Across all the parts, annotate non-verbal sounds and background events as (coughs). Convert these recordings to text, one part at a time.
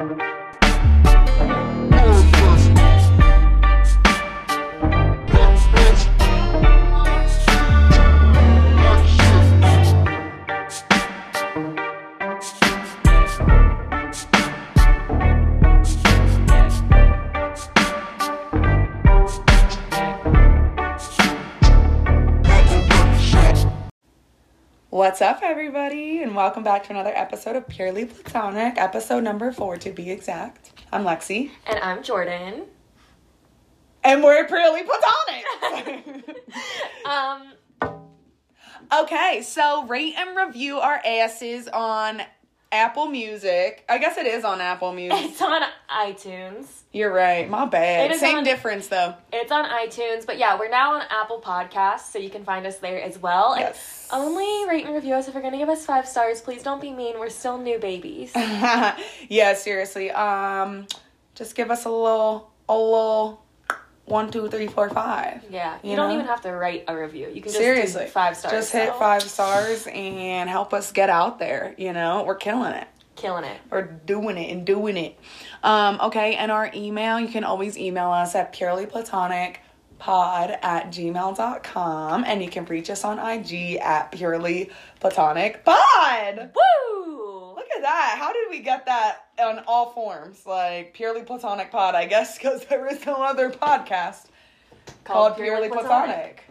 What's welcome back to another episode of Purely Platonic, episode number four to be exact. I'm Lexi, And I'm Jordan. and we're Purely Platonic. (laughs) Um, okay, so rate and review our asses on Apple Music. I guess it is on Apple Music. it's on iTunes. You're right, my bad. Same on- difference though. It's on iTunes, but yeah, we're now on Apple Podcasts, so you can find us there as well. And Yes. only rate and review us if you're gonna give us five stars. Please don't be mean. We're still new babies. (laughs) yeah, seriously. Um, just give us a little, a little one, two, three, four, five. Yeah, you, You don't know? even have to write a review. You can just Seriously, five stars. Just hit so- five stars and help us get out there. You know, we're killing it. Killing it. We're doing it and doing it. Um, okay, and our email, you can always email us at purelyplatonicpod at gmail.com and you can reach us on IG at purely purelyplatonicpod. Woo! At that. How did we get that on all forms? Like purely platonic pod, I guess, because there is no other podcast called, Purely Platonic.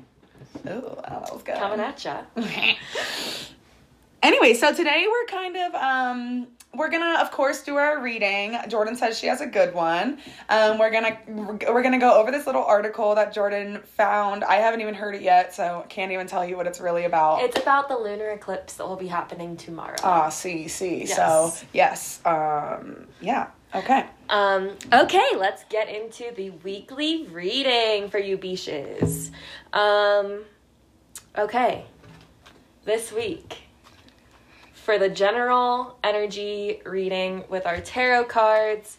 Oh, wow, that was good. Coming at ya. (laughs) Anyway, so today we're kind of um we're gonna of course do our reading. Jordan says she has a good one. Um we're gonna we're gonna go over this little article that Jordan found. I haven't even heard it yet, so can't even tell you what it's really about. It's about the lunar eclipse that will be happening tomorrow. Ah, see, see. Yes. So yes. Um yeah. Okay. Um, okay, let's get into the weekly reading for you beaches. Um, okay, this week for the general energy reading with our tarot cards.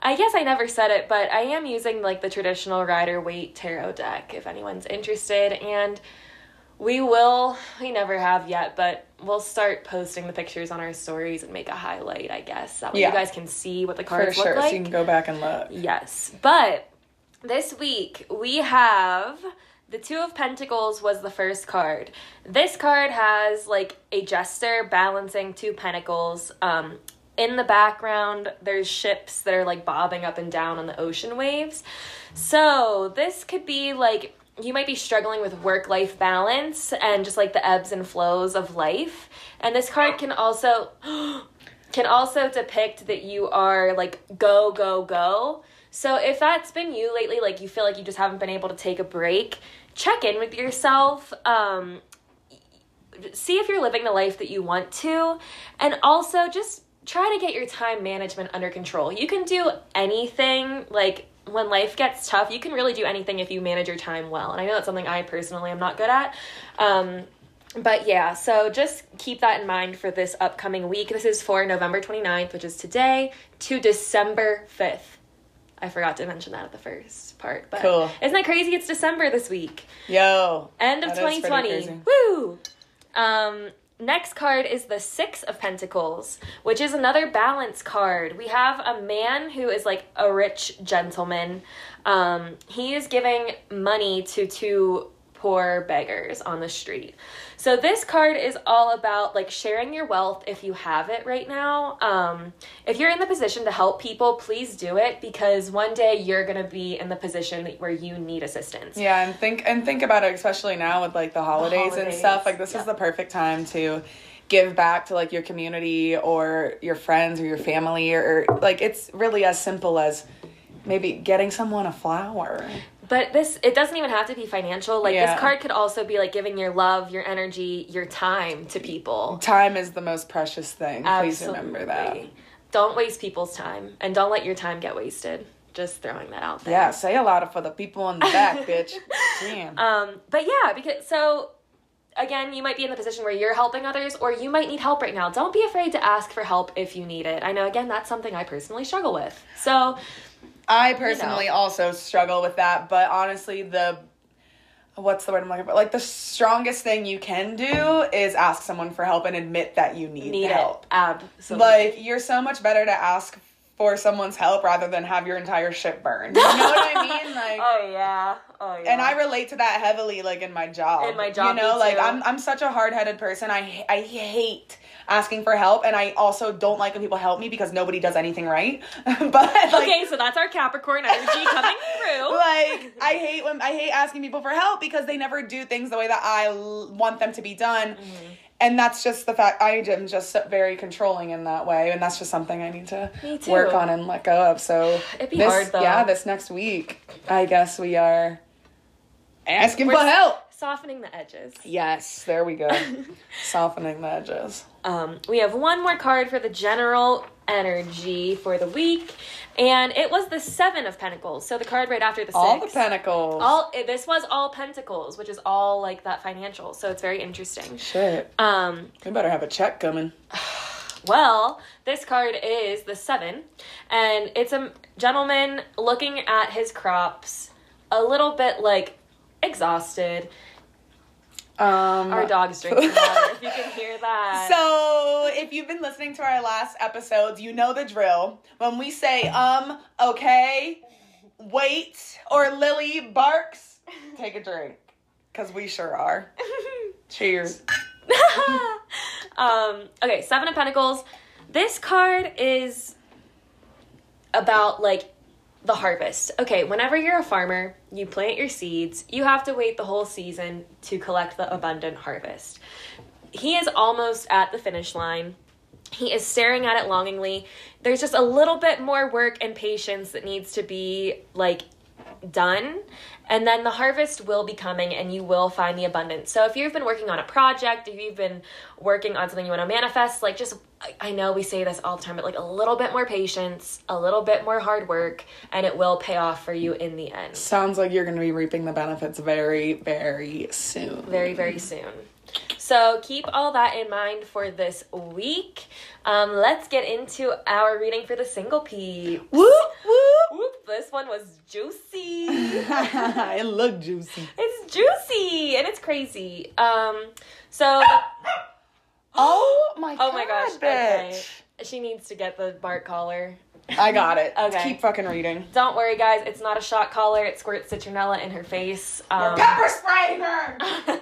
I guess I never said it, but I am using like the traditional Rider Waite tarot deck if anyone's interested. And we will, we never have yet, but we'll start posting the pictures on our stories and make a highlight, I guess. That way Yeah. you guys can see what the For cards sure. look like. So you can go back and look. Yes. But this week we have the Two of Pentacles was the first card. This card has like a jester balancing two pentacles. Um in the background there's ships that are like bobbing up and down on the ocean waves. So, this could be like you might be struggling with work life balance and just like the ebbs and flows of life. And this card can also (gasps) can also depict that you are like go go go. So if that's been you lately like you feel like you just haven't been able to take a break, check in with yourself. Um see if you're living the life that you want to and also just try to get your time management under control. You can do anything like when life gets tough, you can really do anything if you manage your time well. And I know that's something I personally am not good at. Um, but yeah, so just keep that in mind for this upcoming week. This is for November 29th, which is today, to December 5th. I forgot to mention that at the first part. But Cool. isn't that crazy? It's December this week. Yo. End of That is pretty 2020. Woo! Um, next card is the Six of Pentacles, which is another balance card. We have a man who is like a rich gentleman. Um, he is giving money to two poor beggars on the street. So this card is all about like sharing your wealth if you have it right now. Um, if you're in the position to help people, please do it because one day you're gonna be in the position where you need assistance. Yeah, and think and think about it, especially now with like the holidays, and holidays, stuff. Like this yeah. is the perfect time to give back to like your community or your friends or your family or, or like it's really as simple as maybe getting someone a flower. But this, it doesn't even have to be financial. Like, Yeah. this card could also be like giving your love, your energy, your time to people. Time is the most precious thing. Please remember that. Don't waste people's time and don't let your time get wasted. Just throwing that out there. Yeah, say a lot of for the people in the back, (laughs) bitch. Damn. Um, but yeah, because so again, you might be in the position where you're helping others or you might need help right now. Don't be afraid to ask for help if you need it. I know again that's something I personally struggle with. So I personally know. also struggle with that, but honestly, the what's the word I'm looking for? Like the strongest thing you can do is ask someone for help and admit that you need, need help. it. Absolutely. Like you're so much better to ask for someone's help rather than have your entire ship burned. You know what I (laughs) mean? Like Oh yeah. Oh yeah. and I relate to that heavily, like in my job. In my job, you know, like too. I'm I'm such a hard headed person. I I hate asking for help, and I also don't like when people help me because nobody does anything right. (laughs) but like, Okay, so that's our Capricorn energy coming (laughs) through. like I hate when I hate asking people for help because they never do things the way that I l- want them to be done. Mm-hmm. And that's just the fact I am just very controlling in that way, and that's just something I need to work on and let go of. So It'd be this, hard, though. Yeah, this next week, I guess we are asking We're for help. Softening the edges. Yes, there we go. (laughs) Softening the edges. Um, we have one more card for the general energy for the week, and it was the Seven of Pentacles. So the card right after the All the pentacles. All this was all Pentacles, which is all like that financial. So it's very interesting. Shit. Um, We better have a check coming. (sighs) Well, this card is the seven, and it's a gentleman looking at his crops, a little bit like exhausted. Um, Our dog's drinking water, if you can hear that. So, if you've been listening to our last episodes, you know the drill. When we say, um, okay, wait, or Lily barks, take a drink. Because we sure are. (laughs) Cheers. (laughs) um, okay, Seven of Pentacles. This card is about like the harvest. Okay, whenever you're a farmer, you plant your seeds, you have to wait the whole season to collect the abundant harvest. He is almost at the finish line. He is staring at it longingly. There's just a little bit more work and patience that needs to be like done and then the harvest will be coming and you will find the abundance. So if you've been working on a project if you've been working on something you want to manifest like just I- i know we say this all the time but like a little bit more patience a little bit more hard work and it will pay off for you in the end. Sounds like you're going to be reaping the benefits very, very soon. very very soon so keep all that in mind for this week um, let's get into our reading for the single peep Whoop, whoop. Whoop, this one was juicy (laughs) it looked juicy. It's juicy and it's crazy. Um, so (coughs) Oh my oh my gosh, bitch. okay. She needs to get the bark collar. I got it. Okay. Keep fucking reading. Don't worry, guys. It's not a shot collar. It squirts citronella in her face. Um, Pepper spraying her! (laughs)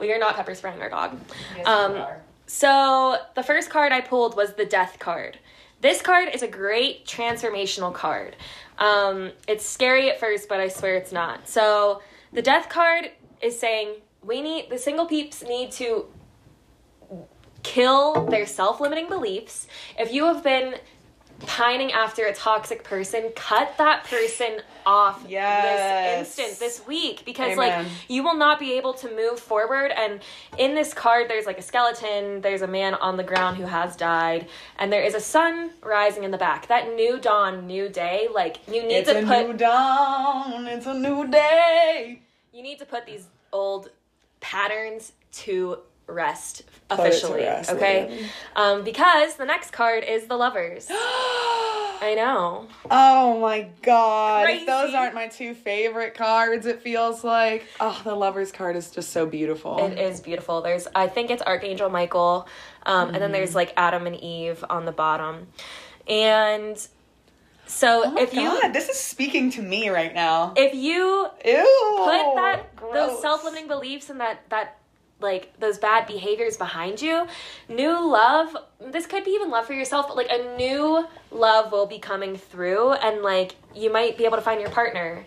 we are not pepper spraying our dog. Um, So the first card I pulled was the Death card. This card is a great transformational card. Um, it's scary at first, but I swear it's not. So the Death card is saying we need the single peeps need to kill their self-limiting beliefs. If you have been pining after a toxic person, cut that person off Yes. this instant, this week, because Amen. like you will not be able to move forward. And in this card, there's like a skeleton, there's a man on the ground who has died, and there is a sun rising in the back. That new dawn, new day, like you need It's to a put new dawn. It's a new day. you need to put these old patterns to rest officially rest, okay literally. um because the next card is the lovers (gasps) i know Oh my god. Crazy. Those aren't my two favorite cards, it feels like. Oh, the lover's card is just so beautiful. it is beautiful there's i think it's archangel michael um and then Mm-hmm. there's like adam and eve on the bottom and so Oh if you God, this is speaking to me right now. if you Ew. put that those self-limiting beliefs and that that like those bad behaviors behind you new love this could be even love for yourself but like a new love will be coming through and like you might be able to find your partner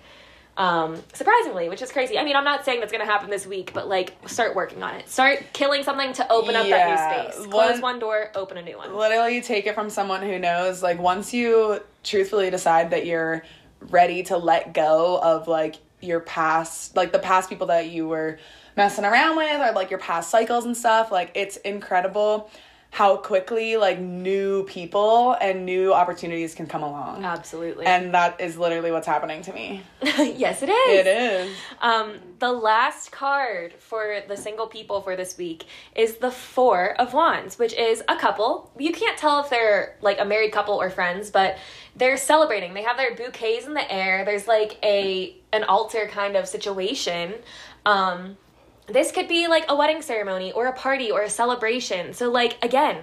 um surprisingly which is crazy. I mean i'm not saying that's gonna happen this week but like start working on it. Start killing something to open up Yeah, that new space. Close one- one door open a new one. Literally take it from someone who knows like once you truthfully decide that you're ready to let go of like your past like the past people that you were messing around with or like your past cycles and stuff like it's incredible how quickly like new people and new opportunities can come along absolutely and that is literally what's happening to me (laughs) yes it is it is Um, the last card for the single people for this week is the Four of Wands, which is a couple. You can't tell if they're like a married couple or friends, but they're celebrating. They have their bouquets in the air. There's like a an altar kind of situation. Um, this could be like a wedding ceremony or a party or a celebration. So like again,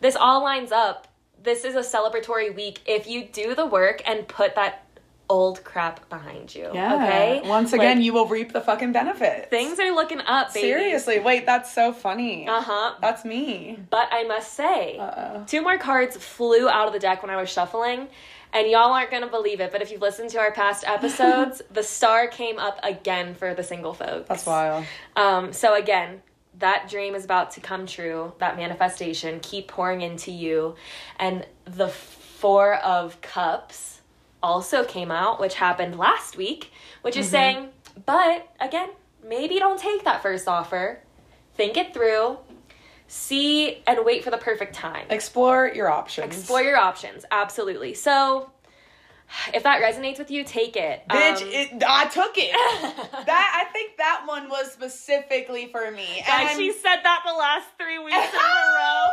this all lines up this is a celebratory week if you do the work and put that old crap behind you. Yeah. Okay. Once again, Like, you will reap the fucking benefits. things are looking up, baby. Seriously, wait, that's so funny. Uh huh. That's me. But I must say, Uh-oh. two more cards flew out of the deck when I was shuffling. And y'all aren't going to believe it, but if you've listened to our past episodes, (laughs) the star came up again for the single folks. That's wild. Um, so again, that dream is about to come true. That manifestation keep pouring into you, and the four of cups also came out, which happened last week, which is saying, but again, maybe don't take that first offer. Think it through. See and wait for the perfect time. Explore your options. Explore your options. Absolutely. So, if that resonates with you, take it. Bitch, Um, it, I took it. (laughs) that I think that one was specifically for me. And she said that the last three weeks in a (laughs) row.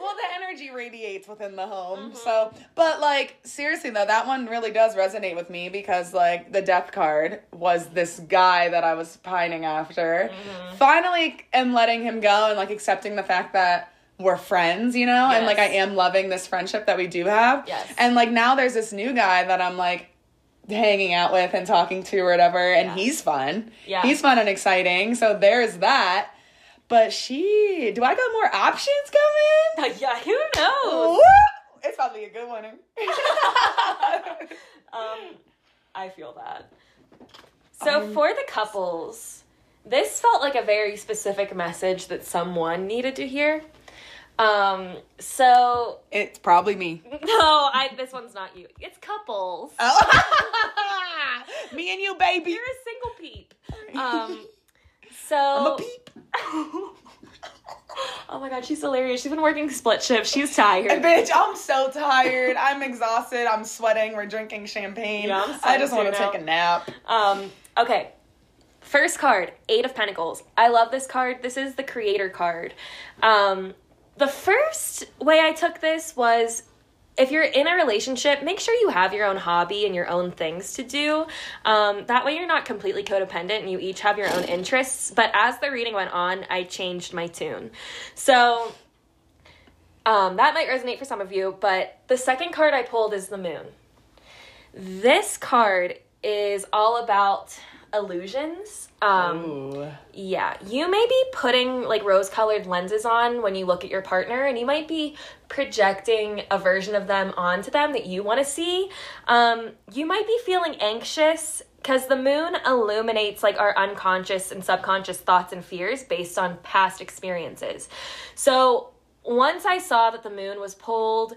well, the energy radiates within the home. Mm-hmm. So, but like seriously though, that one really does resonate with me because like the death card was this guy that I was pining after. Mm-hmm. Finally, am letting him go and like accepting the fact that we're friends, you know, and like I am loving this friendship that we do have. Yes. And like now there's this new guy that I'm like hanging out with and talking to or whatever and Yeah. he's fun. Yeah. He's fun and exciting. So there's that. But she, do I got more options coming? (laughs) yeah, who knows? Woo! It's probably a good one. (laughs) Um, I feel that. So Um, for the couples, this felt like a very specific message that someone needed to hear. Um, so it's probably me. (laughs) no, I this one's not you. It's couples. Oh. (laughs) me and you, baby. You're a single peep. (laughs) Um, so I'm a peep. Oh my god, she's hilarious. She's been working split shift. She's tired. Bitch, I'm so tired. I'm exhausted. I'm sweating. We're drinking champagne. Yeah, I'm I just want to take a nap. Um, okay. First card, Eight of Pentacles. I love this card. This is the creator card. Um, the first way I took this was if you're in a relationship, make sure you have your own hobby and your own things to do. Um, that way, you're not completely codependent and you each have your own interests. But as the reading went on, I changed my tune. So um, that might resonate for some of you, but the second card I pulled is the moon. This card is all about illusions. Um, yeah, you may be putting like rose colored lenses on when you look at your partner, and you might be projecting a version of them onto them that you want to see. Um, you might be feeling anxious because the moon illuminates like our unconscious and subconscious thoughts and fears based on past experiences. So once I saw that the moon was pulled,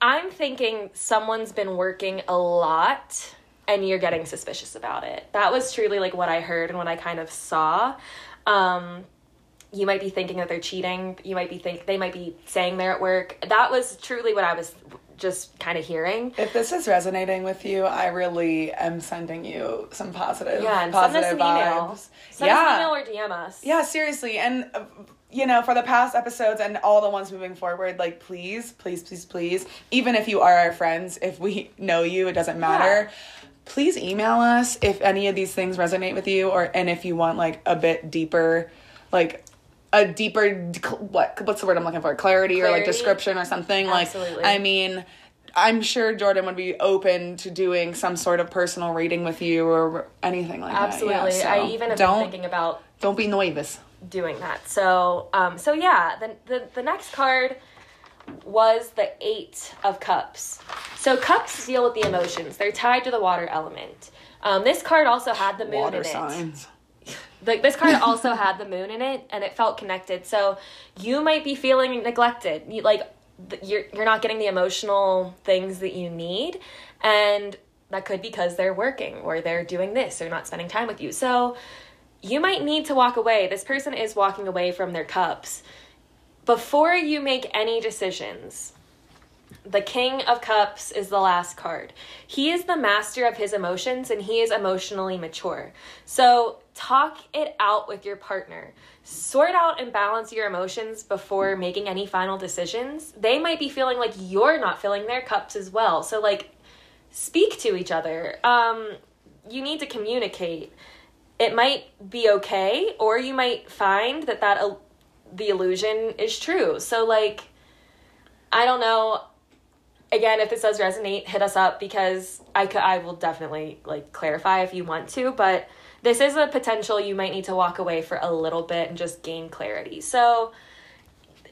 I'm thinking someone's been working a lot and you're getting suspicious about it. That was truly like what I heard and what I kind of saw. Um, you might be thinking that they're cheating. You might be think they might be saying they're at work. That was truly what I was just kind of hearing. If this is resonating with you, I really am sending you some positive, Yeah, and send us positive an email. vibes. Send yeah, us an email or DM us. Yeah, seriously. And, uh, you know, for the past episodes and all the ones moving forward, like, please, please, please, please, even if you are our friends, if we (laughs) know you, it doesn't matter. Please email us if any of these things resonate with you, or and if you want like a bit deeper, like a deeper what what's the word I'm looking for? Clarity, or like description or something. Absolutely. Like, I mean, I'm sure Jordan would be open to doing some sort of personal reading with you or anything like Absolutely. that. Yeah, so I even have don't been thinking about don't be nervous. doing that. So, um, so yeah, the, the the next card was the Eight of Cups. So cups deal with the emotions; they're tied to the water element. Um, this card also had the moon Water in it. signs. (laughs) Like this card (laughs) also had the moon in it, and it felt connected. So you might be feeling neglected. You like you're you're not getting the emotional things that you need, and that could be because they're working or they're doing this or not spending time with you. So you might need to walk away. This person is walking away from their cups. Before you make any decisions, the King of Cups is the last card. He is the master of his emotions and he is emotionally mature. So, talk it out with your partner. Sort out and balance your emotions before making any final decisions. They might be feeling like you're not filling their cups as well. So, like, speak to each other. Um, you need to communicate. It might be okay, or you might find that that the illusion is true. So, like, I don't know. again, if this does resonate, hit us up because I could, I will definitely like clarify if you want to, but this is a potential you might need to walk away for a little bit and just gain clarity. So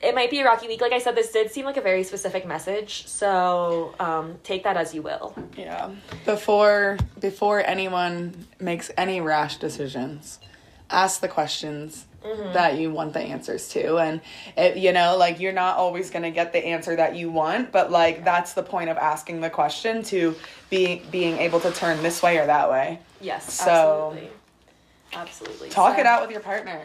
it might be a rocky week. Like I said, this did seem like a very specific message, so um, take that as you will. Yeah. Before before anyone makes any rash decisions, ask the questions Mm-hmm. that you want the answers to and it, you know like you're not always going to get the answer that you want but like that's the point of asking the question to be being able to turn this way or that way Yes, So- absolutely. Absolutely. talk So- it out with your partner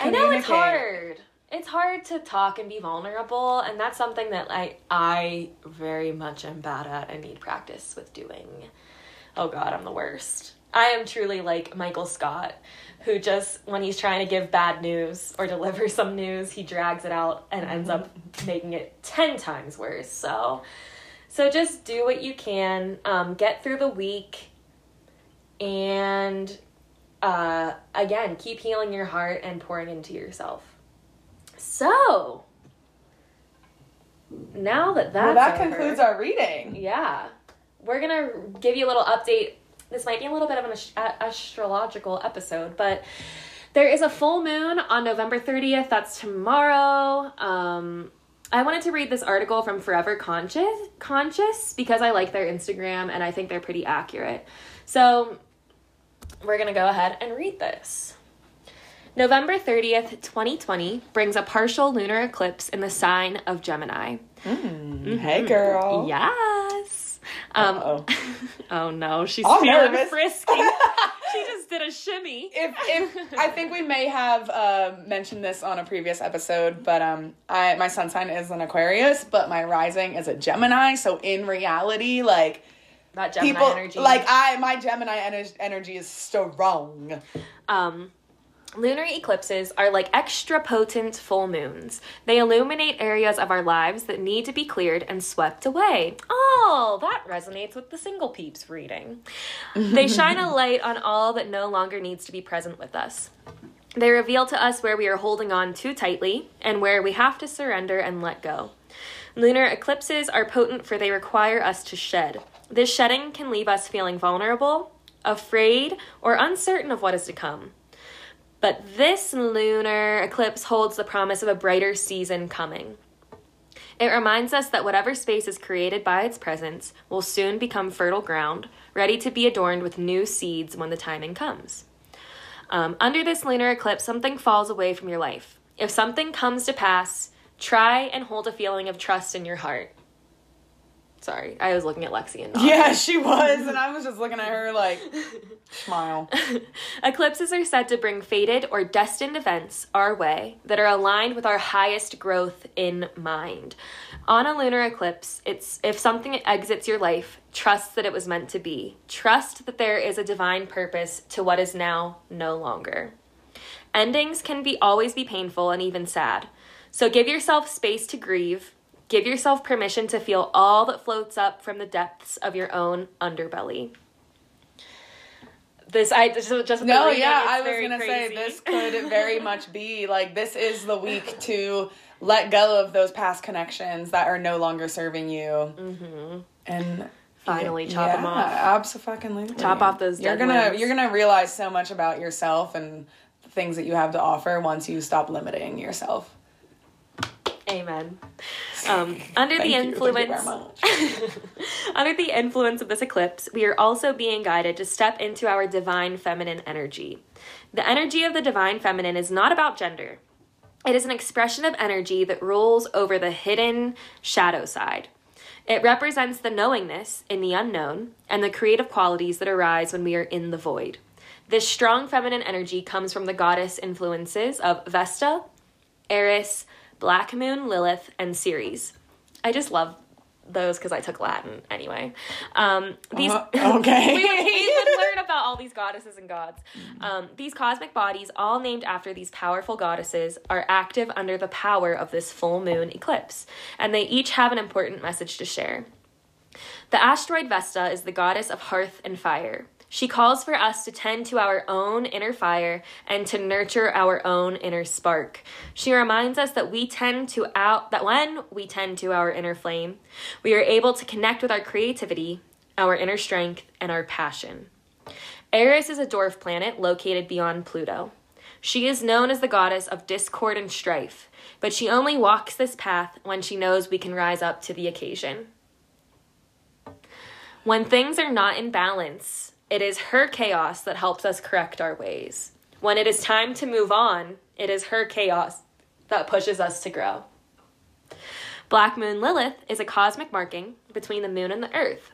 I know it's hard. It's hard to talk and be vulnerable, and that's something that I I very much am bad at and need practice with doing. Oh god, I'm the worst. I am truly like Michael Scott, who just when he's trying to give bad news or deliver some news, he drags it out and ends up making it 10 times worse. So so just do what you can, um, get through the week and uh, again, keep healing your heart and pouring into yourself. So, now that that's well that over, concludes our reading yeah, we're gonna give you a little update. This might be a little bit of an ast- astrological episode, but there is a full moon on November 30th. That's tomorrow. Um, I wanted to read this article from Forever Conscious Conscious because I like their Instagram and I think they're pretty accurate. So, we're going to go ahead and read this. November 30th, 2020 brings a partial lunar eclipse in the sign of Gemini. hey girl Yes. (laughs) Um, Uh-oh. (laughs) oh no, she's I'm feeling nervous. frisky. (laughs) she just did a shimmy. if if I think we may have uh, mentioned this on a previous episode, but um, I my sun sign is an Aquarius, but my rising is a Gemini. So in reality, like That Gemini people, energy. like I, my Gemini ener- energy is strong. um, lunar eclipses are like extra potent full moons. They illuminate areas of our lives that need to be cleared and swept away. Oh, that resonates with the single peeps reading. They (laughs) shine a light on all that no longer needs to be present with us. They reveal to us where we are holding on too tightly and where we have to surrender and let go. Lunar eclipses are potent for they require us to shed. This shedding can leave us feeling vulnerable, afraid, or uncertain of what is to come. But this lunar eclipse holds the promise of a brighter season coming. It reminds us that whatever space is created by its presence will soon become fertile ground, ready to be adorned with new seeds when the timing comes. Um, under this lunar eclipse, something falls away from your life. If something comes to pass, try and hold a feeling of trust in your heart. Sorry, I was looking at Lexi and not. Yeah, she was, and I was just looking at her like (laughs) smile. Eclipses are said to bring fated or destined events our way that are aligned with our highest growth in mind. On a lunar eclipse, it's if something exits your life, trust that it was meant to be. Trust that there is a divine purpose to what is now no longer. Endings can be always be painful and even sad. So give yourself space to grieve. Give yourself permission to feel all that floats up from the depths of your own underbelly. This I just just No, reading, yeah, I was gonna crazy. say this could very (laughs) much be like this is the week to let go of those past connections that are no longer serving you, mm-hmm. and Finally chop 'em off. Absolutely, Chop off those You're gonna you're gonna realize so much about yourself and the things that you have to offer once you stop limiting yourself. Amen. Um, under the you, thank you very influence. (laughs) Under the influence of this eclipse, we are also being guided to step into our divine feminine energy. The energy of the divine feminine is not about gender. It is an expression of energy that rules over the hidden shadow side. It represents the knowingness in the unknown and the creative qualities that arise when we are in the void. This strong feminine energy comes from the goddess influences of Vesta, Eris, Black Moon, Lilith, and Ceres. I just love those because I took Latin anyway. Um, these Uh, okay. (laughs) we, would, we would learn about all these goddesses and gods. Um, these cosmic bodies, all named after these powerful goddesses, are active under the power of this full moon eclipse, and they each have an important message to share. The asteroid Vesta is the goddess of hearth and fire. She calls for us to tend to our own inner fire and to nurture our own inner spark. She reminds us that we tend to out that when we tend to our inner flame, we are able to connect with our creativity, our inner strength, and our passion. Eris is a dwarf planet located beyond Pluto. She is known as the goddess of discord and strife, but she only walks this path when she knows we can rise up to the occasion. When things are not in balance, it is her chaos that helps us correct our ways. When it is time to move on, it is her chaos that pushes us to grow. Black Moon Lilith is a cosmic marking between the moon and the earth.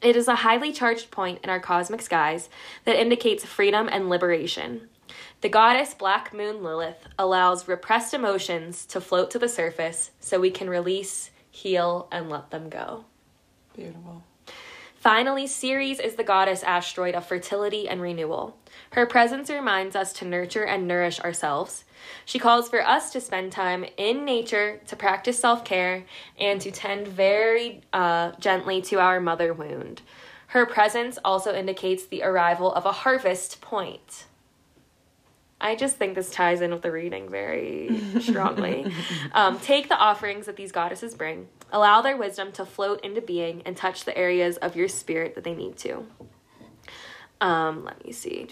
It is a highly charged point in our cosmic skies that indicates freedom and liberation. The goddess Black Moon Lilith allows repressed emotions to float to the surface so we can release, heal, and let them go. Beautiful. Finally, Ceres is the goddess asteroid of fertility and renewal. Her presence reminds us to nurture and nourish ourselves. She calls for us to spend time in nature, to practice self care, and to tend very uh, gently to our mother wound. Her presence also indicates the arrival of a harvest point. I just think this ties in with the reading very (laughs) strongly. um, take the offerings that these goddesses bring, allow their wisdom to float into being, and touch the areas of your spirit that they need to. Um, let me see.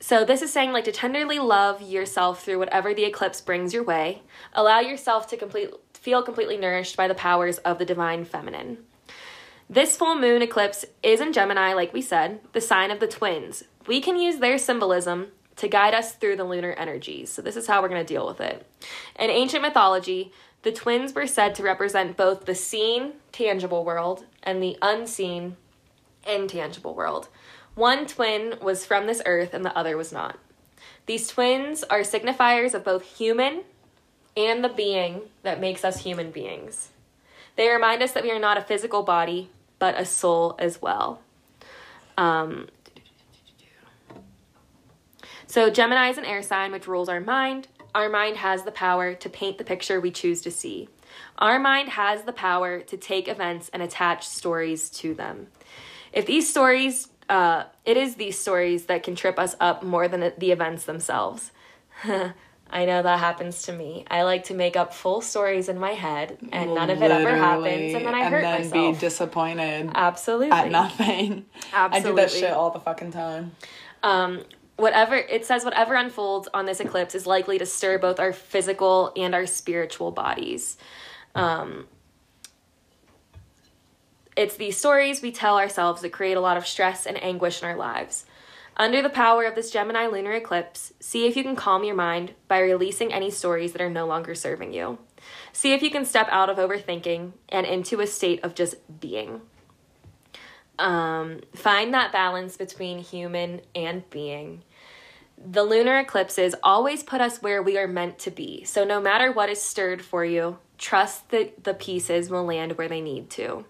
So this is saying like to tenderly love yourself through whatever the eclipse brings your way. Allow yourself to complete feel completely nourished by the powers of the divine feminine. This full moon eclipse is in Gemini, like we said, the sign of the twins. We can use their symbolism to guide us through the lunar energies. So, this is how we're going to deal with it. In ancient mythology, the twins were said to represent both the seen, tangible world and the unseen, intangible world. One twin was from this earth and the other was not. These twins are signifiers of both human and the being that makes us human beings. They remind us that we are not a physical body, but a soul as well. Um, so, Gemini is an air sign which rules our mind. Our mind has the power to paint the picture we choose to see. Our mind has the power to take events and attach stories to them. If these stories, uh, it is these stories that can trip us up more than the events themselves. (laughs) I know that happens to me. I like to make up full stories in my head, and none of it ever happens, and then I and hurt then myself. be disappointed Absolutely. at nothing. Absolutely. (laughs) I do that shit all the fucking time. Um, whatever it says, whatever unfolds on this eclipse is likely to stir both our physical and our spiritual bodies. Um, it's these stories we tell ourselves that create a lot of stress and anguish in our lives. Under the power of this Gemini lunar eclipse, see if you can calm your mind by releasing any stories that are no longer serving you. See if you can step out of overthinking and into a state of just being. Um, find that balance between human and being. The lunar eclipses always put us where we are meant to be. So no matter what is stirred for you, trust that the pieces will land where they need to.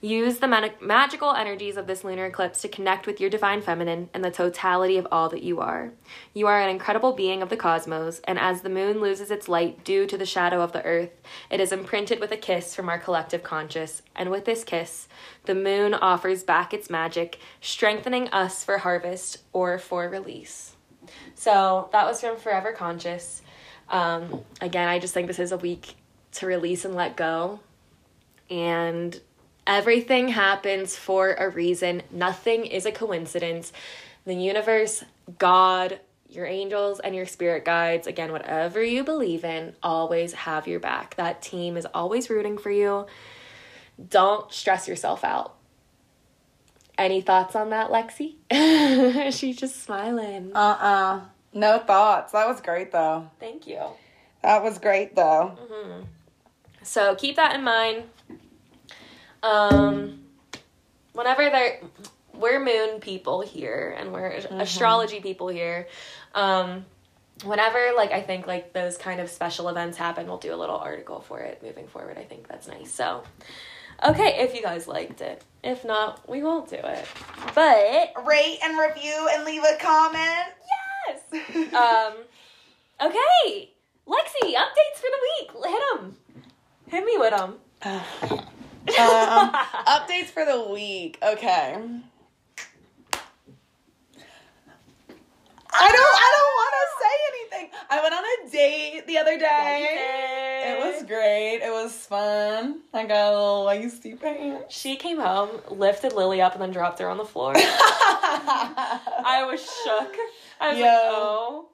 Use the mag- magical energies of this lunar eclipse to connect with your divine feminine and the totality of all that you are. You are an incredible being of the cosmos, and as the moon loses its light due to the shadow of the earth, it is imprinted with a kiss from our collective conscious. And with this kiss, the moon offers back its magic, strengthening us for harvest or for release. So that was from Forever Conscious. Um, again, I just think this is a week to release and let go. And everything happens for a reason. Nothing is a coincidence. The universe, God, your angels, and your spirit guides, again, whatever you believe in, always have your back. That team is always rooting for you. Don't stress yourself out. Any thoughts on that, Lexi? (laughs) She's just smiling. Uh uh No thoughts. That was great though. Thank you. That was great though. So keep that in mind. Um, whenever they're, we're moon people here and we're astrology people here. Um, whenever like I think like those kind of special events happen, we'll do a little article for it moving forward. I think that's nice. So, okay, if you guys liked it. If not, we won't do it. But Rate and review and leave a comment. yes. (laughs) um, okay, Lexi, updates for the week. Hit them. Hit me with them. Um, (laughs) updates for the week. Okay. I don't. I don't want to say anything. I went on a date the other day. It was great. It was fun. I got a little lacy pants. She came home, lifted Lily up, and then dropped her on the floor. (laughs) I was shook. I was Yo. like, oh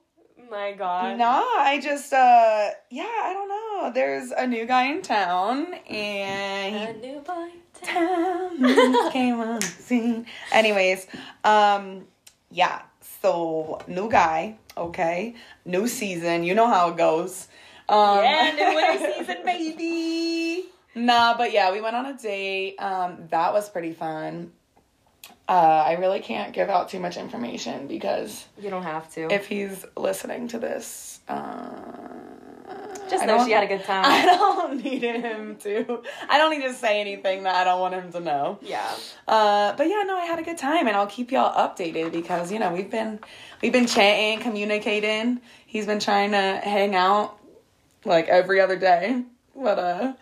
my god. Nah, I just uh yeah, I don't know. There's a new guy in town and A and new boy. he town came on scene. Anyways, um yeah, so new guy, okay. New season, you know how it goes. Um Yeah, new (laughs) winter season, baby. Nah, but yeah, we went on a date. Um that was pretty fun. Uh I really can't give out too much information because You don't have to. if he's listening to this, uh, Just know she had a good (laughs) time. I don't need him to. I don't need to say anything that I don't want him to know. yeah. Uh, but yeah, no, I had a good time, and I'll keep y'all updated because you know we've been we've been chatting, communicating. He's been trying to hang out like every other day, but uh.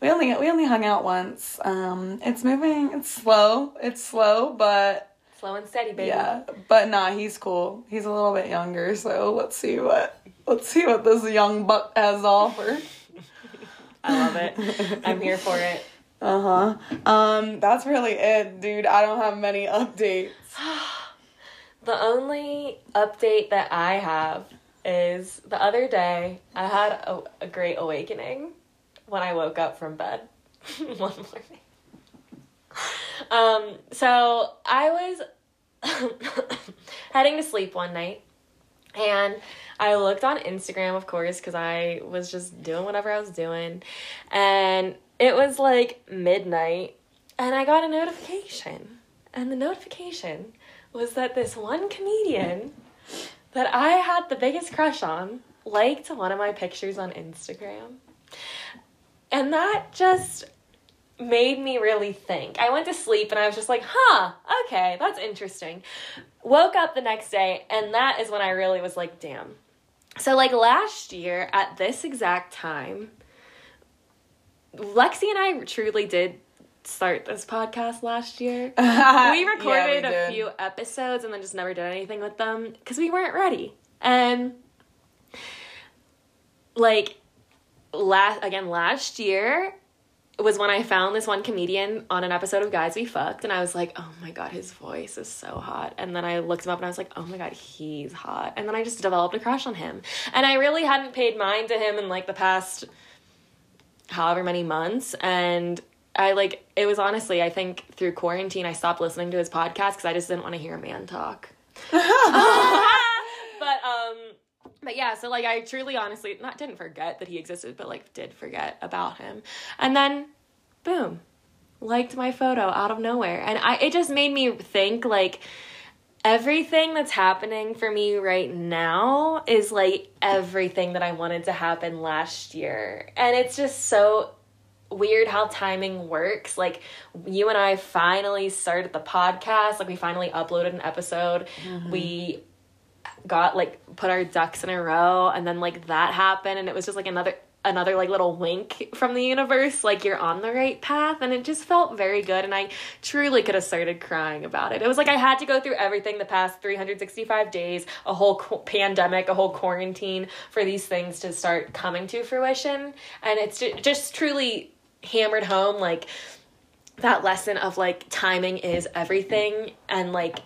We only we only hung out once. Um, it's moving. It's slow. It's slow, but Slow and steady, baby. yeah, but nah, he's cool. He's a little bit younger, so let's see what let's see what this young buck has to offer. I love it. I'm here for it. Uh huh. Um, that's really it, dude. I don't have many updates. (sighs) The only update that I have is the other day I had a, a great awakening when I woke up from bed (laughs) one morning. Um, so I was (coughs) heading to sleep one night and I looked on Instagram, of course, because I was just doing whatever I was doing. And it was like midnight, and I got a notification. And the notification was that this one comedian that I had the biggest crush on liked one of my pictures on Instagram. And that just made me really think. I went to sleep and I was just like, huh, okay, that's interesting. Woke up the next day, and that is when I really was like, damn. So, like last year at this exact time, Lexi and I truly did start this podcast last year. (laughs) we recorded a few episodes and then just never did anything with them because we weren't ready. And like last again last year was when I found this one comedian on an episode of Guys We Fucked, and I was like, oh my god, his voice is so hot. And then I looked him up and I was like, oh my god, he's hot. And then I just developed a crush on him. And I really hadn't paid mind to him in like the past however many months. And I like, it was honestly, I think through quarantine, I stopped listening to his podcast because I just didn't want to hear a man talk. (laughs) (laughs) but, yeah, so like I truly honestly not didn't forget that he existed, but like did forget about him. And then boom, liked my photo out of nowhere. And I it just made me think like everything that's happening for me right now is like everything that I wanted to happen last year. And it's just so weird how timing works. Like you and I finally started the podcast, like we finally uploaded an episode. Mm-hmm. We got like put our ducks in a row and then like that happened and it was just like another another like little wink from the universe like you're on the right path and it just felt very good and I truly could have started crying about it. It was like I had to go through everything the past 365 days, a whole pandemic, a whole quarantine for these things to start coming to fruition and it's ju- just truly hammered home like that lesson of like timing is everything and like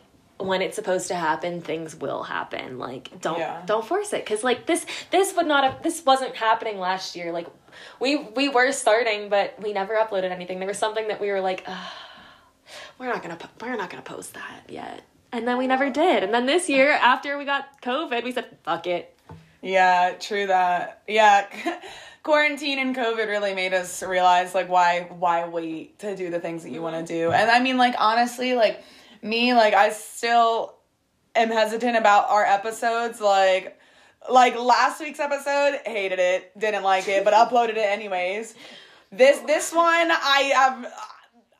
when it's supposed to happen things will happen like don't Yeah. don't force it because like this this would not have this wasn't happening last year like we we were starting but we never uploaded anything there was something that we were like we're not gonna we're not gonna post that yet and then we never did and then this year after we got covid we said fuck it Yeah, true that. Yeah. (laughs) Quarantine and COVID really made us realize like why why wait to do the things that you want to mm-hmm. do. And I mean like honestly like me like I still am hesitant about our episodes like like last week's episode hated it, didn't like it, but uploaded it anyways. This this one I have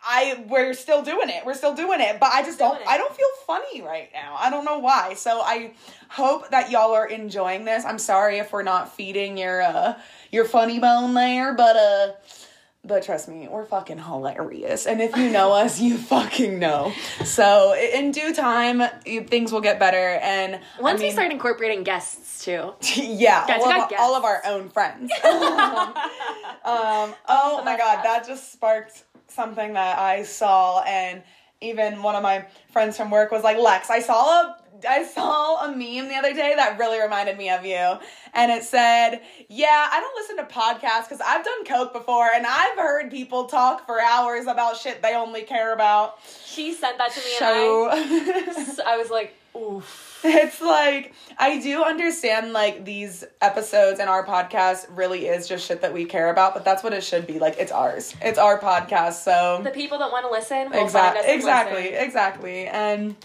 I we're still doing it. We're still doing it, but I just don't I don't feel funny right now. I don't know why. So I hope that y'all are enjoying this. I'm sorry if we're not feeding your uh your funny bone there, but uh But trust me, we're fucking hilarious. And if you know (laughs) us, you fucking know. So in due time, things will get better. And I Once we start incorporating guests too. (laughs) yeah, all, of, guests. all of our own friends. (laughs) um, oh my god, that just sparked something that I saw, and even one of my friends from work was like, "Lex, I saw a." I saw a meme the other day that really reminded me of you. And it said, Yeah, I don't listen to podcasts because I've done Coke before and I've heard people talk for hours about shit they only care about. She sent that to me So and I, (laughs) I was like, oof. it's like I do understand like these episodes and our podcast really is just shit that we care about, but that's what it should be. Like it's ours. It's our podcast. So The people that want to listen will find us exactly exactly listen. exactly and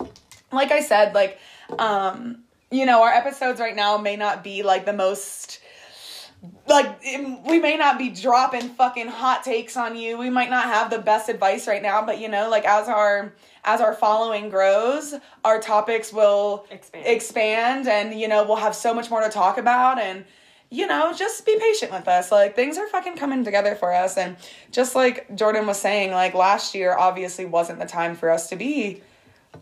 like i said like um you know our episodes right now may not be like the most like we may not be dropping fucking hot takes on you we might not have the best advice right now but you know like as our as our following grows our topics will Expand. expand and you know we'll have so much more to talk about and you know just be patient with us like things are fucking coming together for us and just like jordan was saying like last year obviously wasn't the time for us to be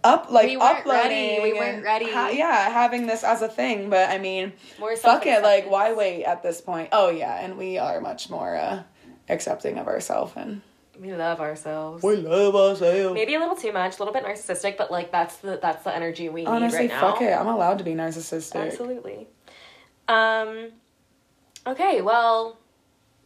up like We weren't uploading ready. We weren't ready. ha- yeah having this as a thing but i mean More fuck it like why wait at this point oh yeah and we are much more uh accepting of ourselves and We love ourselves. we love ourselves Maybe a little too much, a little bit narcissistic, but like that's the that's the energy we honestly need right now. fuck it i'm allowed to be narcissistic Absolutely. Um. Okay. Well,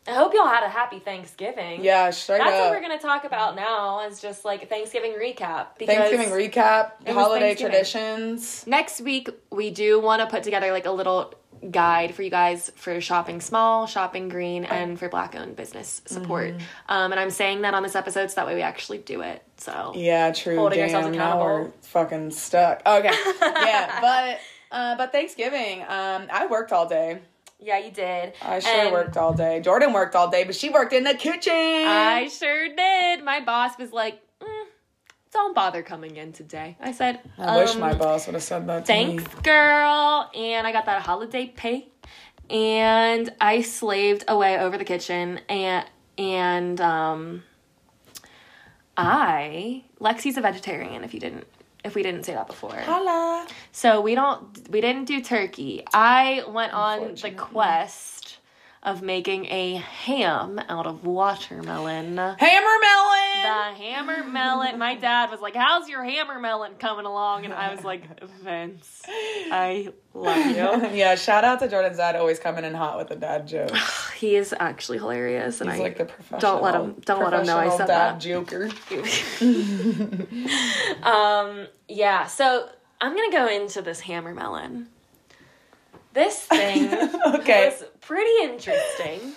I hope y'all had a happy Thanksgiving. yeah straight That's up what we're gonna talk about now. Is just like Thanksgiving recap. Because Thanksgiving recap, holiday Thanksgiving. traditions. next week we do want to put together like a little guide for you guys for shopping small, shopping green, and for black owned business support. Mm-hmm. Um, and I'm saying that on this episode so that way we actually do it. So Yeah, true. Holding Damn, ourselves now accountable. we're fucking stuck. Okay, (laughs) yeah, but uh, but Thanksgiving, um, I worked all day. Yeah, you did. I sure And worked all day. Jordan worked all day, but she worked in the kitchen. I sure did. My boss was like, mm, "Don't bother coming in today." I said, I wish um, my boss would have said that to Thanks, girl. And I got that holiday pay. And I slaved away over the kitchen and and um I Lexi's a vegetarian if you didn't if we didn't say that before. Holla. So we don't we didn't do turkey. I went on the quest of making a ham out of watermelon. Hammer melon. The hammer melon. My dad was like, "How's your hammer melon coming along?" And I was like, "Vince, I love you." (laughs) yeah, shout out to Jordan's dad always coming in hot with a dad joke. (sighs) He is actually hilarious, and He's I like the professional. don't let him don't let him know I said dad that. Joker. (laughs) um, yeah. So I'm gonna go into this hammer melon. This (laughs) thing Okay. was pretty interesting.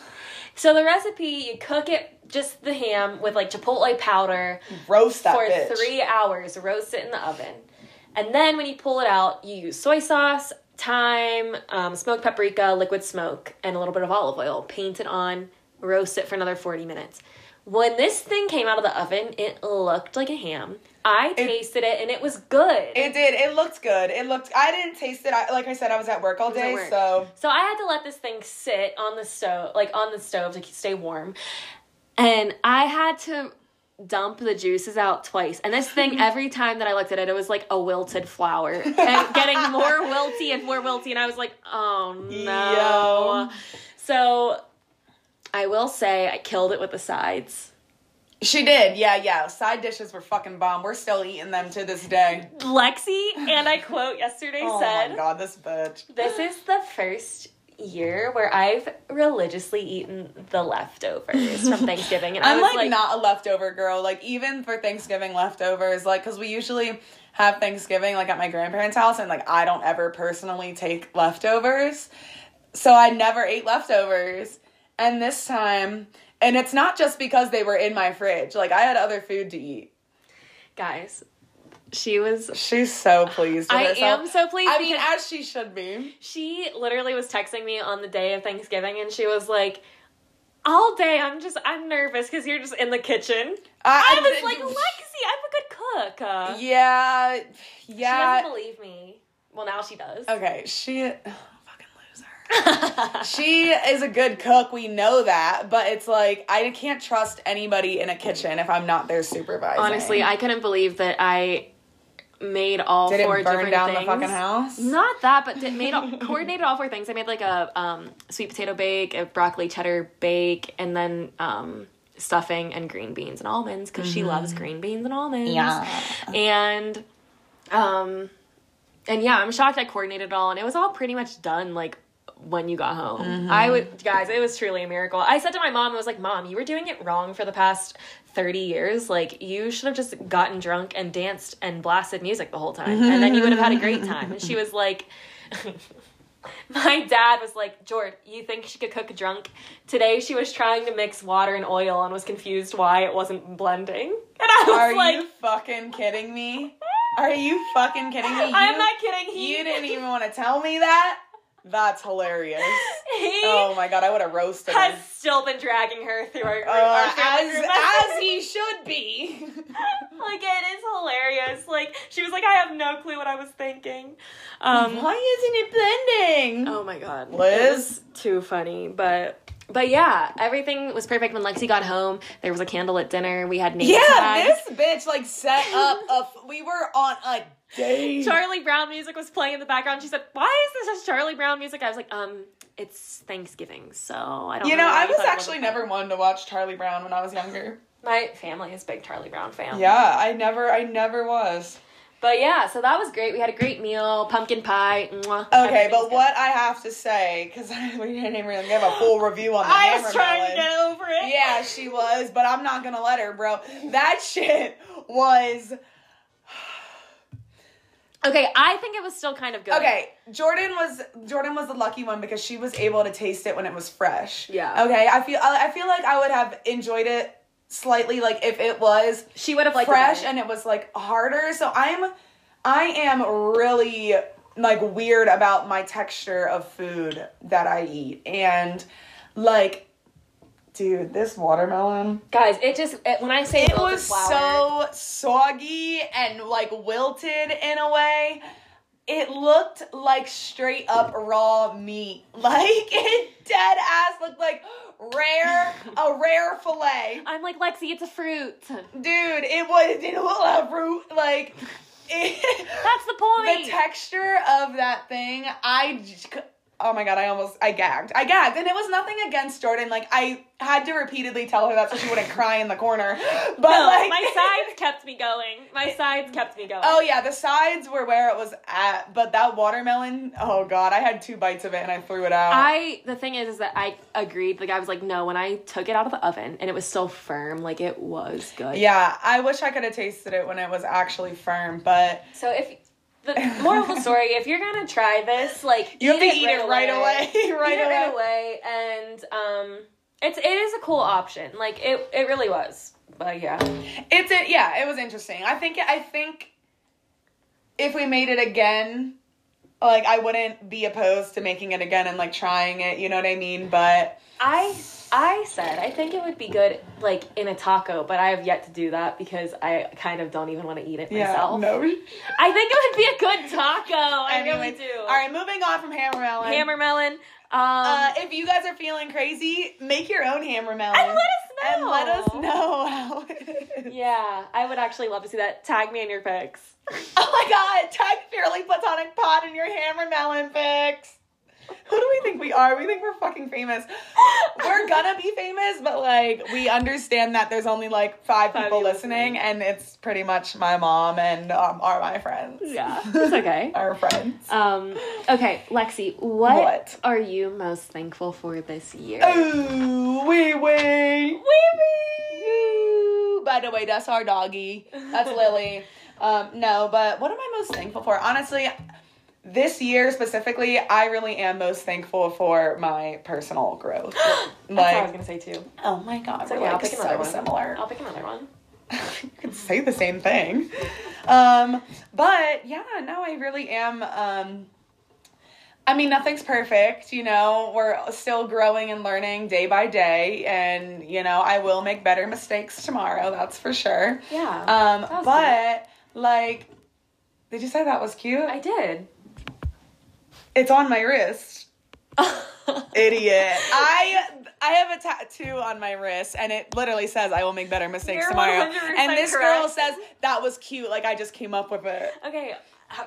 So the recipe, you cook it just the ham with like chipotle powder Roast that for bitch. three hours, roast it in the oven. And then when you pull it out, you use soy sauce, thyme, um, smoked paprika, liquid smoke, and a little bit of olive oil. Paint it on, roast it for another 40 minutes. When this thing came out of the oven, it looked like a ham. I tasted it and it was good. It did. It looked good. It looked. I didn't taste it. I, like I said, I was at work all day, work. so So I had to let this thing sit on the stove, like on the stove to stay warm. And I had to dump the juices out twice. And this thing, (laughs) every time that I looked at it, it was like a wilted flower and getting more (laughs) wilty and more wilty. And I was like, oh no. Yo. So I will say I killed it with the sides. She did. Yeah, yeah. Side dishes were fucking bomb. We're still eating them to this day. Lexi, and I quote yesterday Oh said, my god, this bitch. This is the first year where I've religiously eaten the leftovers from Thanksgiving. And I I'm was like, not a leftover girl. Like even for Thanksgiving leftovers, like because we usually have Thanksgiving like at my grandparents' house, and like I don't ever personally take leftovers, so I never ate leftovers. And this time, and it's not just because they were in my fridge. Like I had other food to eat. guys, she was. She's so pleased. With I herself. am so pleased I mean, as she should be. she literally was texting me on the day of Thanksgiving and she was like, all day I'm just, I'm nervous because you're just in the kitchen. I was like, Lexi, I'm a good cook. Uh, Yeah, She yeah. doesn't believe me. Well, now she does. Okay, she. She is a good cook. We know that, but it's like I can't trust anybody in a kitchen if I'm not their supervisor. Honestly, I couldn't believe that I made all did four it burn different down things. the fucking house. Not that, but did, made all, (laughs) coordinated all four things. I made like a um, sweet potato bake, a broccoli cheddar bake, and then um, stuffing and green beans and almonds because she loves green beans and almonds. Mm-hmm. Yeah. And um, and yeah, I'm shocked I coordinated it all, and it was all pretty much done like when you got home. Mm-hmm. I would, guys, it was truly a miracle. I said to my mom, I was like, Mom, you were doing it wrong for the past 30 years. Like, you should have just gotten drunk and danced and blasted music the whole time, and then you would have had a great time. And she (laughs) was like, (laughs) My dad was like, George, you think she could cook drunk? Today she was trying to mix water and oil and was confused why it wasn't blending. (laughs) And I was Are like, you fucking kidding me? Are you fucking kidding me? You, I'm not kidding. He, You didn't even want to tell me that. That's hilarious. (laughs) He Oh my god, I would have roasted has him. still been dragging her through our, Uh, our as group as he should be. (laughs) like it is hilarious. Like she was like, I have no clue what I was thinking. Um, Why isn't it blending? oh my god, Liz? Too funny, but. But yeah, everything was perfect when Lexi got home. There was a candle at dinner. We had name yeah, tags. this bitch like set up a. f- We were on a date. Charlie Brown music was playing in the background. She said, "Why is this just Charlie Brown music?" I was like, "Um, it's Thanksgiving, so I don't." Know. You know, I was actually never one to watch Charlie Brown when I was younger. My family is big Charlie Brown fan. Yeah, I never, I never was. But yeah, so that was great. We had a great meal, pumpkin pie. Mwah, Okay, but good. what I have to say, because we (laughs) didn't even give a full review on the I was trying to get over it. Yeah, she was, but I'm not gonna let her, bro. That (laughs) shit was Okay, I think it was still kind of good. okay. Jordan was Jordan was the lucky one because she was able to taste it when it was fresh. Yeah. Okay, I feel I I feel like I would have enjoyed it slightly like if it was she would have liked fresh it and it was like harder. So I'm I am really like weird about my texture of food that I eat and like dude, this watermelon guys. It just it, when I say it was flour, so soggy and like wilted in a way. It looked like straight up raw meat. (laughs) Like it dead ass looked like rare a rare fillet. I'm like Lexi, it's a fruit. Dude, it was it didn't look like fruit. Like (laughs) it, That's the point. the texture of that thing, I just, c- oh my god, I almost I gagged. I gagged, and it was nothing against Jordan. Like I had to repeatedly tell her that so she wouldn't (laughs) cry in the corner. But no, like my sides (laughs) kept me going. My sides kept me going. Oh yeah, the sides were where it was at, but that watermelon, oh god, I had two bites of it and I threw it out. I the thing is is that I agreed. Like I was like, no, when I took it out of the oven and it was still firm, like it was good. yeah, I wish I could have tasted it when it was actually firm, but So if the moral of the story, if you're gonna try this, like you have to (laughs) eat it right away, right eat it away. right away, and um, it's it is a cool option. Like it it really was. But yeah, It's it yeah, it was interesting. I think I think if we made it again, like I wouldn't be opposed to making it again and like trying it. You know what I mean? But I I said I think it would be good like in a taco, but I have yet to do that because I kind of don't even want to eat it yeah, myself. no. (laughs) I think it would be a good taco. I really Anyways, do. All right, moving on from hammer melon. Hammer melon. Um, Uh, if you guys are feeling crazy, make your own hammer melon. and let us know. And let us know how. Yeah, I would actually love to see that. Tag me in your pics. (laughs) Oh my god, tag Purely Platonic Pod in your hammer melon pics. Who do we think we are? We think we're fucking famous. We're gonna be famous, but like we understand that there's only like five, Five people people listening, listening. and it's pretty much my mom and um, are my friends. Yeah, it's okay. (laughs) Our friends. Um, okay, Lexi, what, What? are you most thankful for this year? Ooh, wee wee. Wee wee. By the way, that's our doggy. That's Lily. Um, no, but what am I most thankful for? Honestly, this year specifically, I really am most thankful for my personal growth. (gasps) That's what I was gonna say too. oh my god, It's we're I'll like pick another so one. similar. I'll pick another one. (laughs) you could say the same thing. Um, but yeah, no, I really am. Um, I mean, nothing's perfect, you know. We're still growing and learning day by day, and you know, I will make better mistakes tomorrow. That's for sure. Yeah. Um, but like, did you say that was cute? I did. It's on my wrist. (laughs) Idiot. I I have a tattoo on my wrist and it literally says I will make better mistakes You're tomorrow. And this girl says that was cute. Like I just came up with it. okay.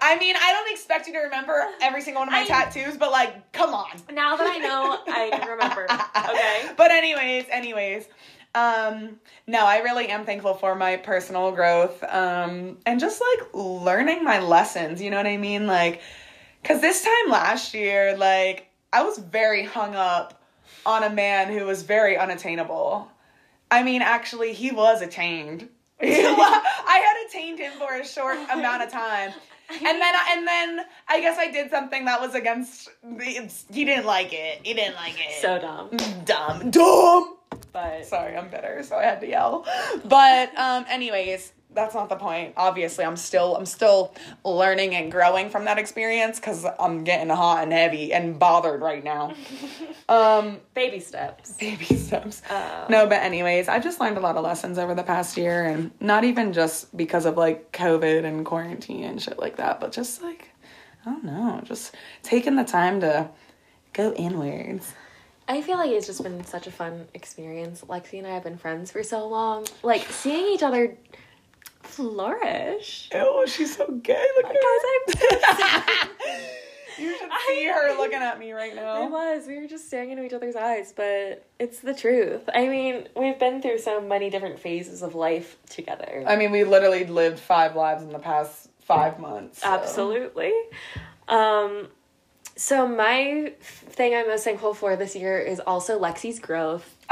I mean, I don't expect you to remember every single one of my I- tattoos, but like, come on. Now that I know, I remember. Okay. (laughs) But anyways, anyways, um, no, I really am thankful for my personal growth, um, and just like learning my lessons. You know what I mean? Like, cause this time last year, like, I was very hung up on a man who was very unattainable. I mean, actually, he was attained. (laughs) I had attained him for a short (laughs) amount of time. And then, I, and then I guess I did something that was against. The, he didn't like it. He didn't like it. So dumb. dumb, dumb. But Sorry, I'm bitter, so I had to yell. But um, anyways, that's not the point. Obviously, I'm still I'm still learning and growing from that experience because I'm getting hot and heavy and bothered right now. (laughs) Um, baby steps. baby steps. Oh. No, but anyways, I just learned a lot of lessons over the past year, and not even just because of like COVID and quarantine and shit like that, but just like I don't know, just taking the time to go inwards. I feel like it's just been such a fun experience. Lexi and I have been friends for so long. Like seeing each other flourish. Oh, she's so gay. Look at Guys, her. I'm (laughs) You should (laughs) see her looking at me right now. It was. We were just staring into each other's eyes, but it's the truth. I mean, we've been through so many different phases of life together. I mean, we literally lived five lives in the past five months. so. Absolutely. Um, so my thing I'm most thankful for this year is also Lexi's growth. (laughs)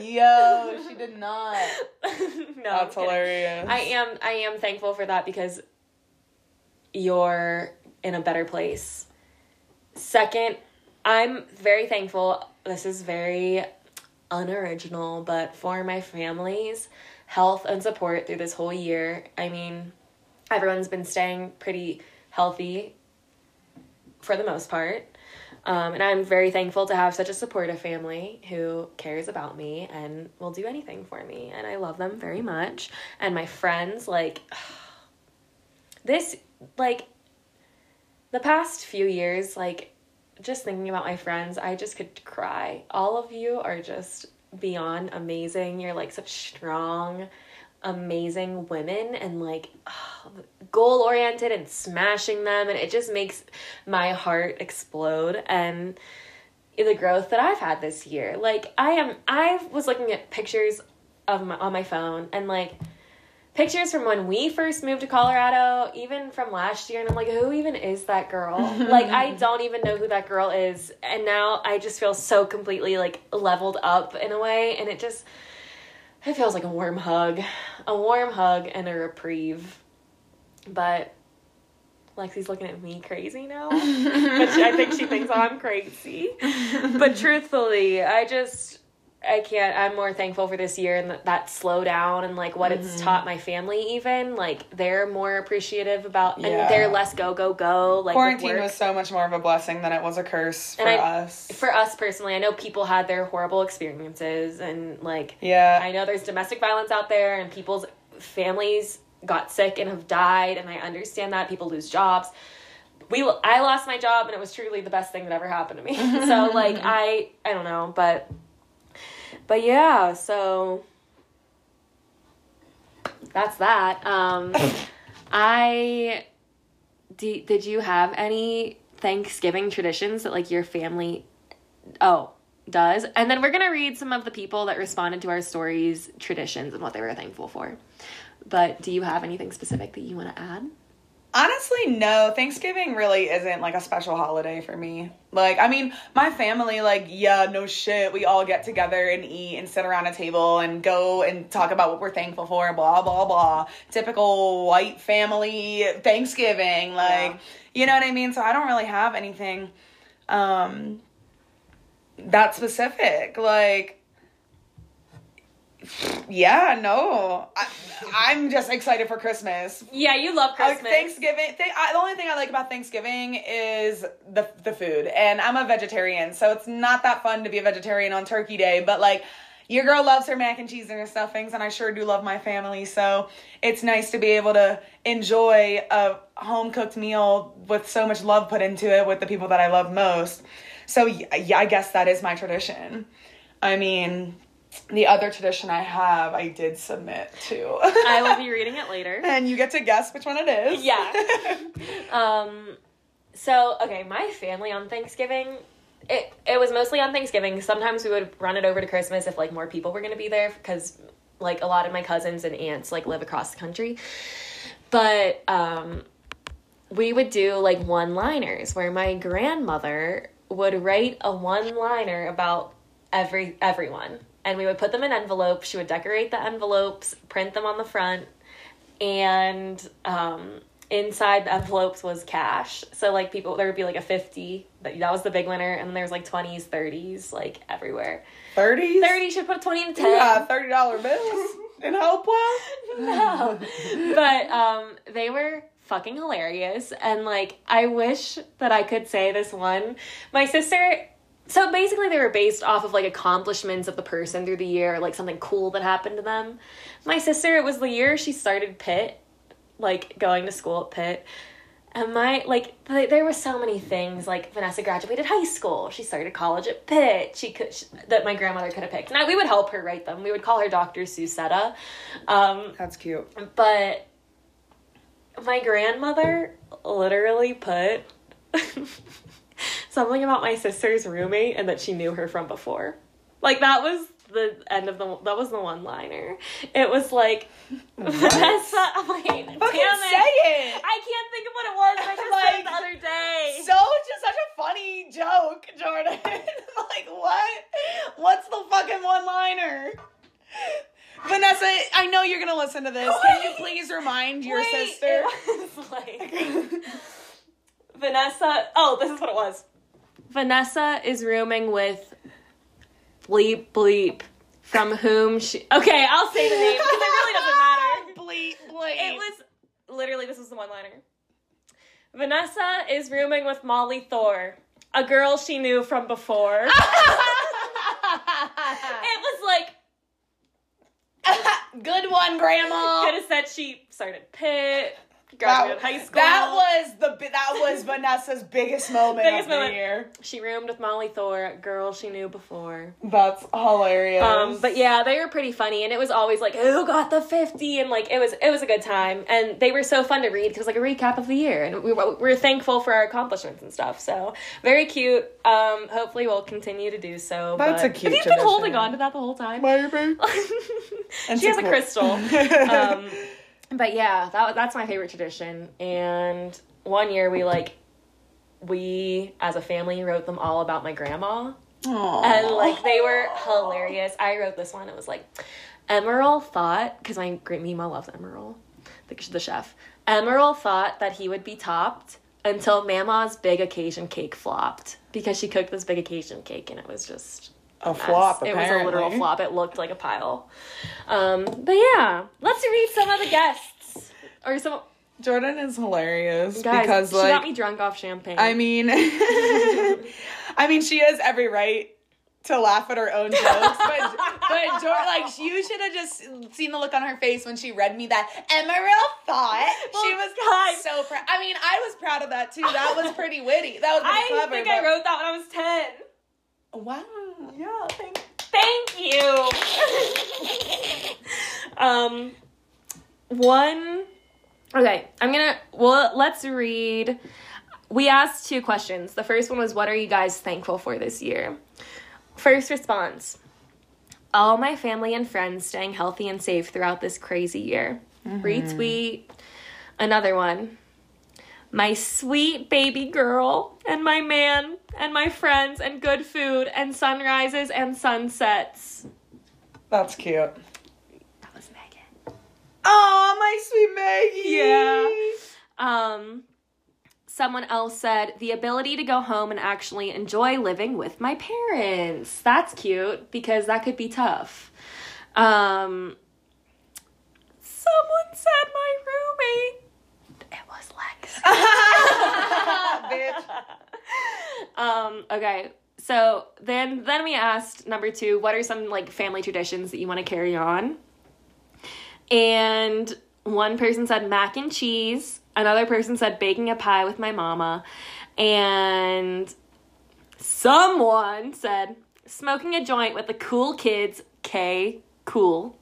Yo, she did not. (laughs) no, I'm That's hilarious. I am I am thankful for that because you're in a better place. Second, I'm very thankful. This is very unoriginal, but for my family's health and support through this whole year. I mean, everyone's been staying pretty healthy for the most part. Um, and I'm very thankful to have such a supportive family who cares about me and will do anything for me. And I love them very much. And my friends, like, (sighs) this, like, the past few years, like, just thinking about my friends, I just could cry. All of you are just beyond amazing. You're like such strong, amazing women and like (sighs) goal oriented and smashing them. And it just makes my heart explode. And the growth that I've had this year. Like, I am, I was looking at pictures of my, on my phone and like, pictures from when we first moved to Colorado, even from last year, and I'm like, who even is that girl? (laughs) like, I don't even know who that girl is. And now I just feel so completely like leveled up in a way, and it just it feels like a warm hug, a warm hug and a reprieve. But Lexi's looking at me crazy now, (laughs) I think she thinks I'm crazy. But (laughs) truthfully, I just I can't. I'm more thankful for this year and that, that slow down and like what it's taught mm-hmm. my family. Even like they're more appreciative about Yeah. and they're less go go go. Like Quarantine was so much more of a blessing than it was a curse for I- us. for us personally. I know people had their horrible experiences and like yeah. I know there's domestic violence out there and people's families got sick and have died and I understand that people lose jobs. We I lost my job and it was truly the best thing that ever happened to me. (laughs) so like (laughs) I I don't know, but but yeah, so that's that. Um (coughs) I do, did you have any Thanksgiving traditions that like your family oh does? And then we're gonna read some of the people that responded to our stories traditions and what they were thankful for. But do you have anything specific that you want to add Honestly, no. Thanksgiving really isn't like a special holiday for me. Like, I mean, my family, like, yeah, no shit. We all get together and eat and sit around a table and go and talk about what we're thankful for, blah, blah, blah. Typical white family Thanksgiving. Like, Yeah. you know what I mean? So I don't really have anything um that specific. Like, yeah, no. I, I'm just excited for Christmas. yeah you love Like Thanksgiving, th- I, the only thing I like about Thanksgiving is the the food, and I'm a vegetarian, so it's not that fun to be a vegetarian on Turkey Day. But like, your girl loves her mac and cheese and her stuffings, and I sure do love my family. So it's nice to be able to enjoy a home cooked meal with so much love put into it with the people that I love most. So yeah, I guess that is my tradition. I mean, the other tradition I have, I did submit to. I will be (laughs) reading it later. and you get to guess which one it is. Yeah. (laughs) um, so okay, my family on Thanksgiving. It, it was mostly on Thanksgiving. Sometimes we would run it over to Christmas if like more people were gonna be there because like a lot of my cousins and aunts like live across the country. But um, we would do like one liners where my grandmother would write a one liner about every everyone and we would put them in envelopes she would decorate the envelopes print them on the front and um, inside the envelopes was cash so like people there would be like a 50 that, that was the big winner and then there's like 20s 30s like everywhere 30s? 30 should put a 20 and 10 Yeah, $30 bills in Hopewell? (laughs) no. But um they were fucking hilarious and like I wish that I could say this one. My sister so basically they were based off of like accomplishments of the person through the year, like something cool that happened to them. My sister, it was the year she started Pitt, like going to school at Pitt. And my like th- there were so many things like Vanessa graduated high school. She started college at Pitt. She could sh that my grandmother could have picked. I, we would help her write them. We would call her Dr. Susetta. Um, That's cute. but my grandmother literally put (laughs) something about my sister's roommate and that she knew her from before. Like that was the end of the that was the one liner. It was like (laughs) Vanessa. I'm like, damn it. Fucking say it! I can't think of what it was. I just said the other day. So just such a funny joke, Jordan. (laughs) like what? What's the fucking one liner? Vanessa, I know you're gonna listen to this. Can you please remind your Wait, sister? Like (laughs) Vanessa. Oh, this is what it was. Vanessa is rooming with bleep bleep from whom she. Okay, I'll say the name because it really doesn't matter. (laughs) bleep, bleep. It was literally this was the one liner. Vanessa is rooming with Molly Thor, a girl she knew from before. (laughs) it was like (laughs) Good one, Grandma. could have said she started Pitt, That, graduated high school. that was the that was (laughs) Vanessa's biggest moment Biggest of the moment. year. She roomed with Molly Thor, girl she knew before. That's hilarious. Um, but yeah, they were pretty funny, and it was always like, "Who got the 50? and like it was it was a good time, and they were so fun to read because like a recap of the year, and we were, we were thankful for our accomplishments and stuff. So very cute. Um, hopefully we'll continue to do so. That's but- a cute Have you been holding on to that the whole time? Maybe. (laughs) And she has a crystal. (laughs) um, but yeah, that that's my favorite tradition. And one year we like we as a family wrote them all about my grandma. Aw. And like they were hilarious. I wrote this one. It was like Emeril thought because my great Mima loves Emeril, the, the chef. Emeril thought that he would be topped until Mama's big occasion cake flopped because she cooked this big occasion cake and it was just a flop. It was a literal flop. It looked like a pile. Um, but yeah, let's read some of the guests or some Jordan is hilarious guys. because she like got me drunk off champagne. I mean, (laughs) I mean, she has every right to laugh at her own jokes, but but Jordan, like you should have just seen the look on her face when she read me that Emeril thought she was guys. so proud. I mean, I was proud of that too. That was pretty witty. That was pretty I clever. think but- I wrote that when I was ten. Wow. Yeah, thank, thank you. um, one. Okay, I'm gonna. Well, let's read. We asked two questions. The first one was, "What are you guys thankful for this year?" First response: All my family and friends staying healthy and safe throughout this crazy year. Retweet. Another one. My sweet baby girl and my man and my friends and good food and sunrises and sunsets. That's cute. That was Megan. Oh, my sweet Maggie. Yeah. Um, someone else said the ability to go home and actually enjoy living with my parents. That's cute because that could be tough. Um, someone said my roommate. It was Lex. (laughs) Bitch. (laughs) um, okay. so then then we asked number two, what are some like family traditions that you want to carry on? And one person said mac and cheese. Another person said baking a pie with my mama. And someone said smoking a joint with the cool kids, K cool.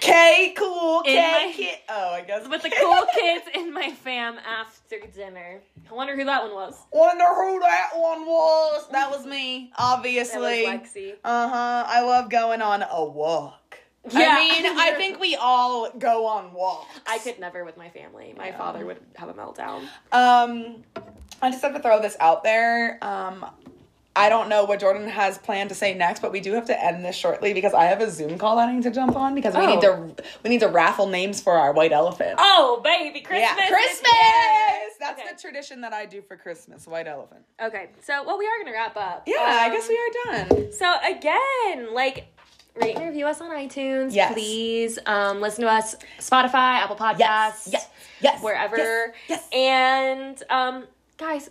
K cool, K my- kid. Oh, I guess. With the cool (laughs) kids in my fam after dinner. I wonder who that one was. Wonder who that one was. That was me, obviously. Lexi. Uh huh. I love going on a walk. Yeah. I mean, I (laughs) think we all go on walks. I could never with my family. My father would have a meltdown. Um, I just have to throw this out there. Um, I don't know what Jordan has planned to say next, but we do have to end this shortly because I have a Zoom call that I need to jump on because we need Oh. to we need to raffle names for our white elephant. Oh, baby, Christmas! yeah, Christmas. here! That's Okay. the tradition that I do for Christmas. White elephant. Okay, so well, we are gonna wrap up. Yeah, I Um, guess we are done. So again, like rate and review us on iTunes, Yes. please. Um, listen to us Spotify, Apple Podcasts, Yes, yes, yes, wherever. yes, yes. And um, guys,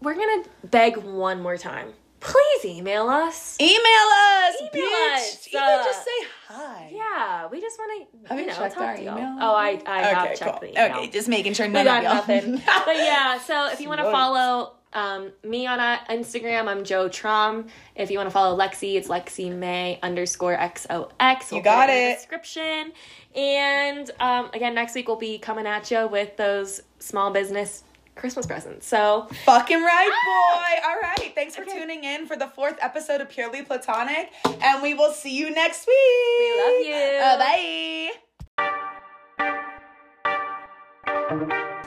we're gonna beg one more time. Please email us. Email us, Email bitch. us, Even uh, just say hi. Yeah, we just want to. Have you know, checked talk our email? Oh, I I have Okay, checked cool. the email. Okay, just making sure we got nothing. (laughs) but yeah, so if you want to follow um, me on uh, Instagram, I'm Joe Trom. If you want to follow Lexi, it's Lexi May underscore XOX. You got the it. description. And um, again, next week we'll be coming at you with those small business Christmas presents. So Fucking right, boy. All right. Thanks for Okay. tuning in for the fourth episode of Purely Platonic, and we will see you next week. we love you. Uh, bye.